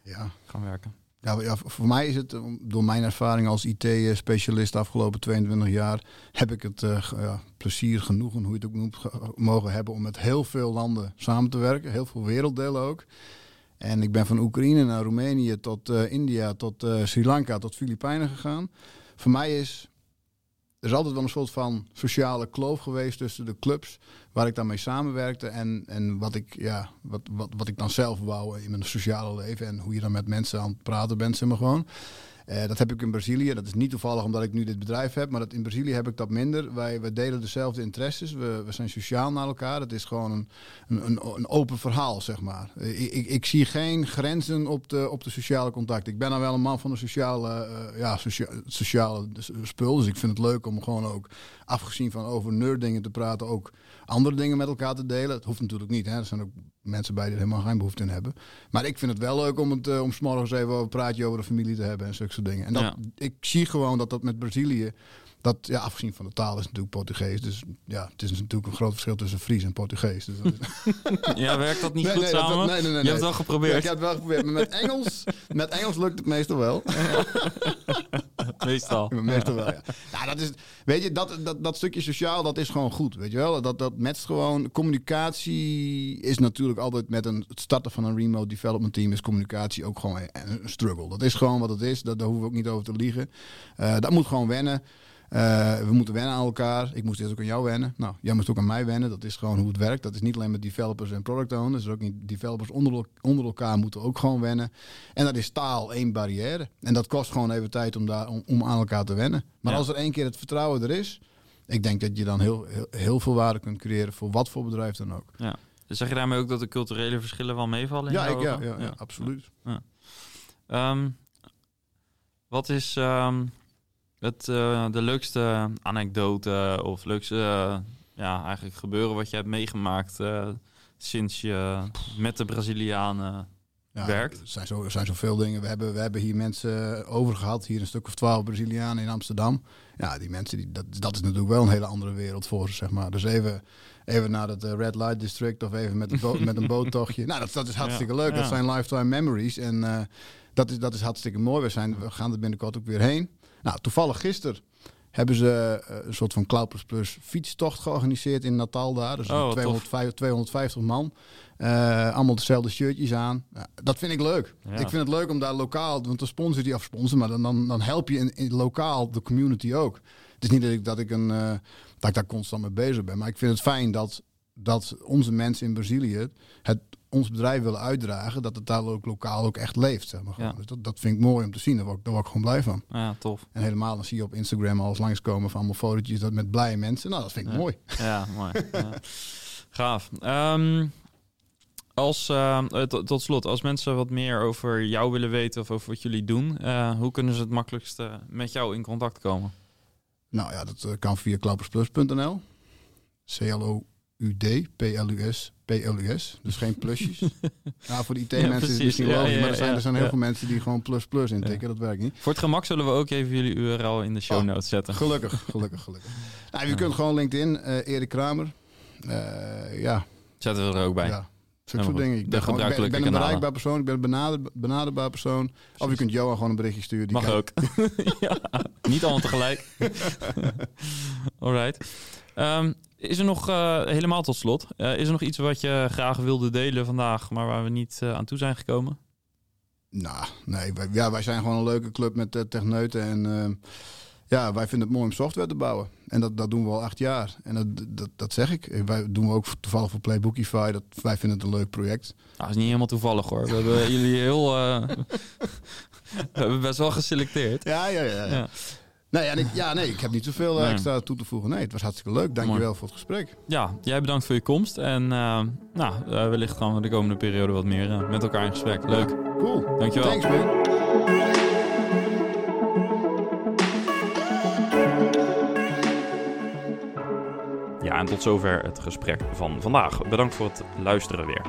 ja. gaan werken? Ja, ja, voor mij is het, door mijn ervaring als IT-specialist de afgelopen 22 jaar, heb ik het uh, ja, plezier genoegen, hoe je het ook noemt, mogen hebben om met heel veel landen samen te werken. Heel veel werelddelen ook. En ik ben van Oekraïne naar Roemenië tot India, tot Sri Lanka, tot Filipijnen gegaan. Voor mij is er is altijd wel een soort van sociale kloof geweest tussen de clubs waar ik dan mee samenwerkte en, en wat, ik, ja, wat, wat, wat ik dan zelf wou in mijn sociale leven en hoe je dan met mensen aan het praten bent, zeg maar gewoon. Uh, dat heb ik in Brazilië. Dat is niet toevallig omdat ik nu dit bedrijf heb, maar dat in Brazilië heb ik dat minder. Wij, wij delen dezelfde interesses. We, we zijn sociaal naar elkaar. Het is gewoon een, een, een, open verhaal, zeg maar. Ik, ik, ik, zie geen grenzen op de, op de sociale contact. Ik ben dan wel een man van de sociale, uh, ja, socia sociale spul. Dus ik vind het leuk om gewoon ook, afgezien van over nerddingen te praten, ook andere dingen met elkaar te delen. Het hoeft natuurlijk niet. Hè. Er zijn ook mensen bij die er helemaal geen behoefte in hebben. Maar ik vind het wel leuk om het uh, om s'morgens even een praatje over de familie te hebben en zulke soort dingen. En dat, Ja. ik zie gewoon dat dat met Brazilië, dat ja, afgezien van de taal is natuurlijk Portugees. Dus ja, het is natuurlijk een groot verschil tussen Fries en Portugees. Dus dat is, Ja, werkt dat niet Nee, goed nee, dat- samen? nee, nee, nee, Je nee. hebt het wel Ja, geprobeerd. ik heb het wel geprobeerd, maar met Engels, met Engels lukt het meestal wel. Meestal. Meestal wel, ja. Nou, dat is, weet je, dat, dat, dat stukje sociaal, dat is gewoon goed, weet je wel. Dat, dat matcht gewoon. Communicatie is natuurlijk altijd met een, het starten van een remote development team is communicatie ook gewoon een, een struggle. Dat is gewoon wat het is, dat, daar hoeven we ook niet over te liegen. Eh, dat moet gewoon wennen. Eh, we moeten wennen aan elkaar. Ik moest eerst ook aan jou wennen. Nou, jij moest ook aan mij wennen. Dat is gewoon hoe het werkt. Dat is niet alleen met developers en product owners. Dus ook niet developers onder, onder elkaar moeten ook gewoon wennen. En dat is taal één barrière. En dat kost gewoon even tijd om, daar, om, om aan elkaar te wennen. Maar Ja. als er één keer het vertrouwen er is, ik denk dat je dan heel, heel, heel veel waarde kunt creëren voor wat voor bedrijf dan ook. Dus zeg je daarmee ook dat de culturele verschillen wel meevallen? in Ja, ik, ja, ja, ja, absoluut. Ehm, wat is ehm, het, eh, de leukste anekdote of leukste eh, ja, eigenlijk gebeuren wat je hebt meegemaakt eh, sinds je met de Brazilianen Ja, werkt? Er zijn, zo, er zijn zoveel dingen. We hebben, we hebben hier mensen over gehad. Hier een stuk of twaalf Brazilianen in Amsterdam. Ja, die mensen, die, dat, dat is natuurlijk wel een hele andere wereld voor ze, zeg maar. Dus even, even naar het Red Light District of even met, een boot- met een boottochtje. Nou, dat, dat is hartstikke leuk. Dat zijn lifetime memories. En dat, is, dat is hartstikke mooi. We, zijn, we gaan er binnenkort ook weer heen. Nou, toevallig gisteren hebben ze eh, een soort van Cloud Plus Plus fietstocht georganiseerd in Natal daar. Dus Oh, wat 250, 250 man. Eh, allemaal dezelfde shirtjes aan. Dat vind ik leuk. Ja. Ik vind het leuk om daar lokaal, want dan sponsor die af sponsor, maar dan, dan, dan help je in, in lokaal de community ook. Het is niet dat ik, dat ik, een, eh, dat ik daar constant mee bezig ben, maar ik vind het fijn dat, dat onze mensen in Brazilië het ons bedrijf willen uitdragen, dat het daar ook lokaal ook echt leeft. Zeg maar. Ja. Dus dat, dat vind ik mooi om te zien. Daar word, ik- daar word ik gewoon blij van. Ja, tof. En helemaal dan zie je op Instagram alles langskomen van allemaal fotootjes dat met blije mensen. Nou, dat vind ik Ja. mooi. Ja, mooi. ja. Gaaf. Ehm, als, eh, tot, slot, als mensen wat meer over jou willen weten of over wat jullie doen, eh, hoe kunnen ze het makkelijkst met jou in contact komen? Nou ja, dat eh, kan via klaupersplus.nl. C-L-O-U-D, P-L-U-S. Dus geen plusjes. nou, voor de IT-mensen is het precies. misschien logisch, ja, maar er zijn, er zijn heel veel mensen die gewoon plus plus intikken. Dat werkt niet. Voor het gemak zullen we ook even jullie URL in de show Oh, notes zetten. Gelukkig, gelukkig, gelukkig. Nou, je kunt gewoon LinkedIn, eh Erik Kramer. Eh, ja, Zetten we er ook bij. ja. Zulke soort dingen. Ik ben, gewoon, ik ben, ik ben een bereikbaar persoon, ik ben een benader, benaderbaar persoon. Of je kunt Johan gewoon een berichtje sturen. Die Mag kan- ook. ja, niet allemaal tegelijk. Alright. Ehm, is er nog, eh, helemaal tot slot, eh, is er nog iets wat je graag wilde delen vandaag, maar waar we niet eh, aan toe zijn gekomen? Nou, nee, wij, ja, wij zijn gewoon een leuke club met techneuten. En ja, wij vinden het mooi om software te bouwen. En dat, dat doen we al acht jaar. En dat, dat, dat zeg ik. Wij doen we ook toevallig voor Playbookify. Dat, wij vinden het een leuk project. Nou, dat is niet helemaal toevallig hoor. We hebben jullie heel... we hebben best wel geselecteerd. Ja, ja, ja. ja. Ja. Nee, en ik, ja, nee, ik heb niet zoveel eh, Nee. extra toe te voegen. Nee, het was hartstikke leuk. Dankjewel voor het gesprek. Ja, jij bedankt voor je komst. En eh, nou, eh, wellicht gaan we de komende periode wat meer met elkaar in gesprek. Leuk. Cool. Dankjewel. Thanks, man. Ja, en tot zover het gesprek van vandaag. Bedankt voor het luisteren weer.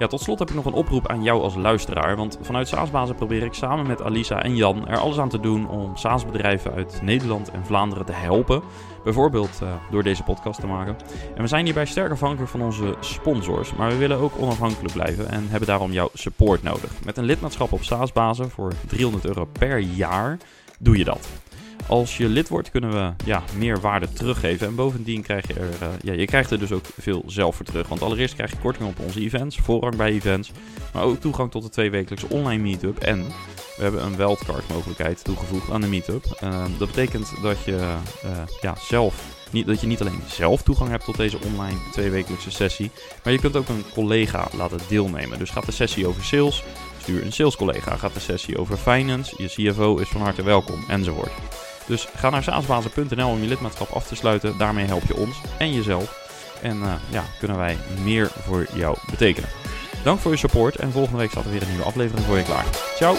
Ja, tot slot heb ik nog een oproep aan jou als luisteraar. Want vanuit SaaSbazen probeer ik samen met Alisa en Jan er alles aan te doen om SaaS-bedrijven uit Nederland en Vlaanderen te helpen. Bijvoorbeeld uh, door deze podcast te maken. En we zijn hierbij sterk afhankelijk van onze sponsors. Maar we willen ook onafhankelijk blijven en hebben daarom jouw support nodig. Met een lidmaatschap op SaaSbazen voor 300 euro per jaar doe je dat. Als je lid wordt, kunnen we ja, meer waarde teruggeven. En bovendien krijg je er, uh, ja, je krijgt er dus ook veel zelf voor terug. Want allereerst krijg je korting op onze events, voorrang bij events. Maar ook toegang tot de tweewekelijkse online meetup. En we hebben een wildcard mogelijkheid toegevoegd aan de meetup. Uh, dat betekent dat je uh, ja, zelf niet, dat je niet alleen zelf toegang hebt tot deze online tweewekelijkse sessie, maar je kunt ook een collega laten deelnemen. Dus gaat de sessie over sales, stuur een salescollega. Gaat de sessie over finance, je CFO is van harte welkom, enzovoort. Dus ga naar saasbazen.nl om je lidmaatschap af te sluiten. Daarmee help je ons en jezelf. En uh, ja, kunnen wij meer voor jou betekenen. Dank voor je support en volgende week staat er weer een nieuwe aflevering voor je klaar. Ciao!